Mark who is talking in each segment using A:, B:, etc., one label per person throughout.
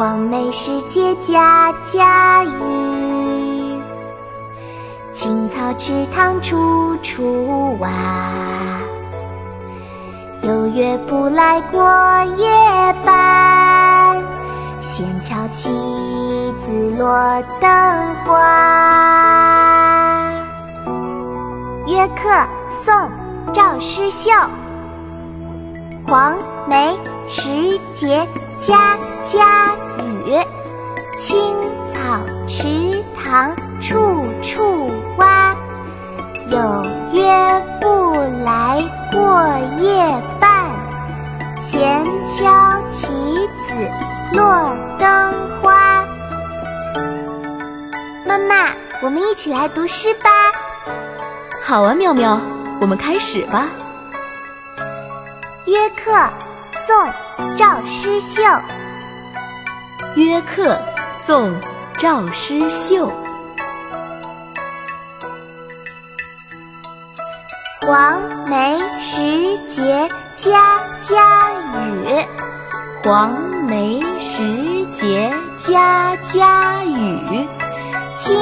A: 黄梅时节家家雨，青草池塘处处蛙。有月不来过夜半，闲敲棋子落灯花。《约客》宋·赵师秀。黄梅时节家家雨，青草池塘处处蛙。有约不来过夜半，闲敲棋子落灯花。妈妈，我们一起来读诗吧。
B: 好啊，妙妙，我们开始吧。
A: 约客，宋·赵师秀。
B: 约客，宋·赵师秀。
A: 黄梅时节家家雨，
B: 黄梅时节家家雨，
A: 青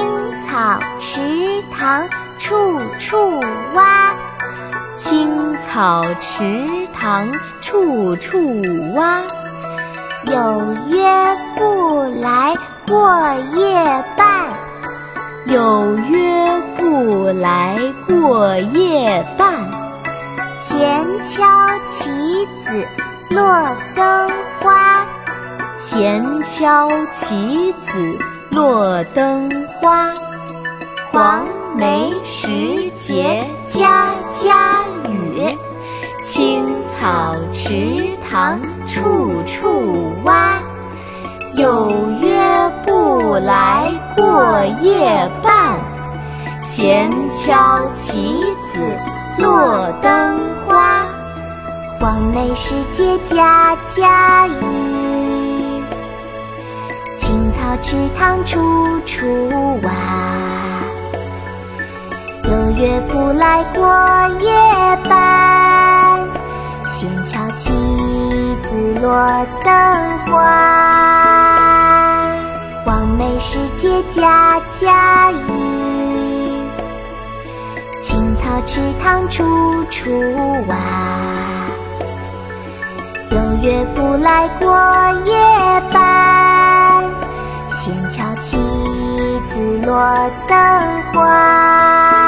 A: 草池塘处处蛙。
B: 青草池塘处处蛙，
A: 有约不来过夜半，
B: 有约不来过夜半，
A: 闲敲棋子落灯花，
B: 闲敲棋子落灯花。
A: 黄梅时节家塘处处蛙。有约不来过夜半，闲敲棋子落灯花。黄梅时节家家雨，青草池塘处处蛙。有约不来过夜半，闲敲棋子落灯花。黄梅时节家家雨，青草池塘处处蛙。有约不来过夜半，闲敲棋子落灯花。